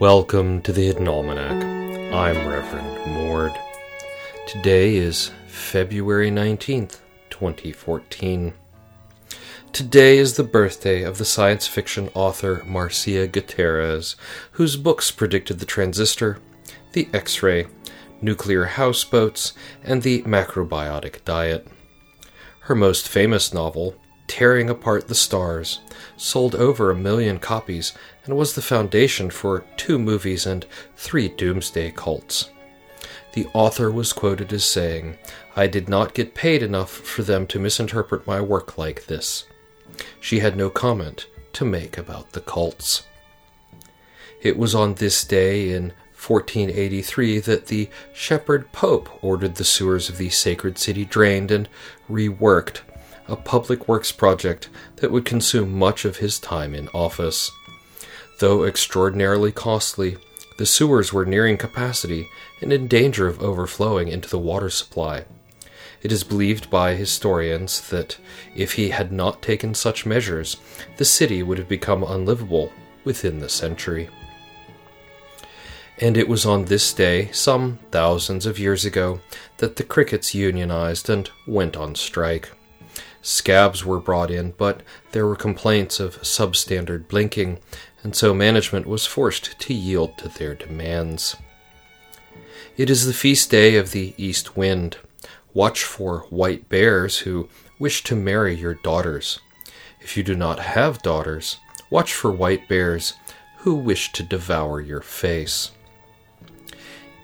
Welcome to the Hidden Almanac. I'm Reverend Mord. Today is February 19th, 2014. Today is the birthday of the science fiction author Marcia Gutierrez, whose books predicted the transistor, the X ray, nuclear houseboats, and the macrobiotic diet. Her most famous novel, Tearing Apart the Stars, sold over a million copies and was the foundation for two movies and three doomsday cults. The author was quoted as saying, I did not get paid enough for them to misinterpret my work like this. She had no comment to make about the cults. It was on this day in 1483 that the shepherd pope ordered the sewers of the sacred city drained and reworked, a public works project that would consume much of his time in office. Though extraordinarily costly, the sewers were nearing capacity and in danger of overflowing into the water supply. It is believed by historians that if he had not taken such measures, the city would have become unlivable within the century. And it was on this day, some thousands of years ago, that the crickets unionized and went on strike. Scabs were brought in, but there were complaints of substandard blinking, and so management was forced to yield to their demands. It is the feast day of the east wind. Watch for white bears who wish to marry your daughters. If you do not have daughters, watch for white bears who wish to devour your face.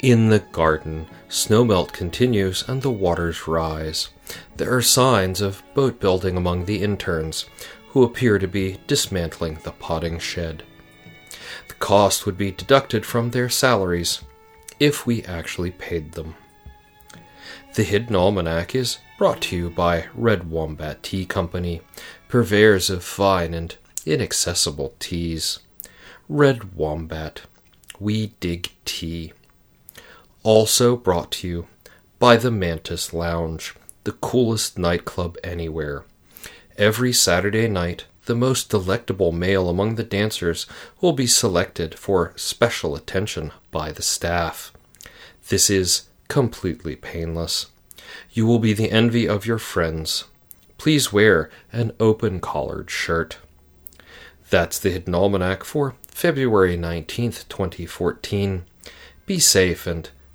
In the garden, snowmelt continues and the waters rise. There are signs of boat building among the interns, who appear to be dismantling the potting shed. The cost would be deducted from their salaries if we actually paid them. The Hidden Almanac is brought to you by Red Wombat Tea Company, purveyors of fine and inaccessible teas. Red Wombat, we dig tea. Also brought to you by the Mantis Lounge, the coolest nightclub anywhere. Every Saturday night, the most delectable male among the dancers will be selected for special attention by the staff. This is completely painless. You will be the envy of your friends. Please wear an open collared shirt. That's the Hidden Almanac for February 19th, 2014. Be safe and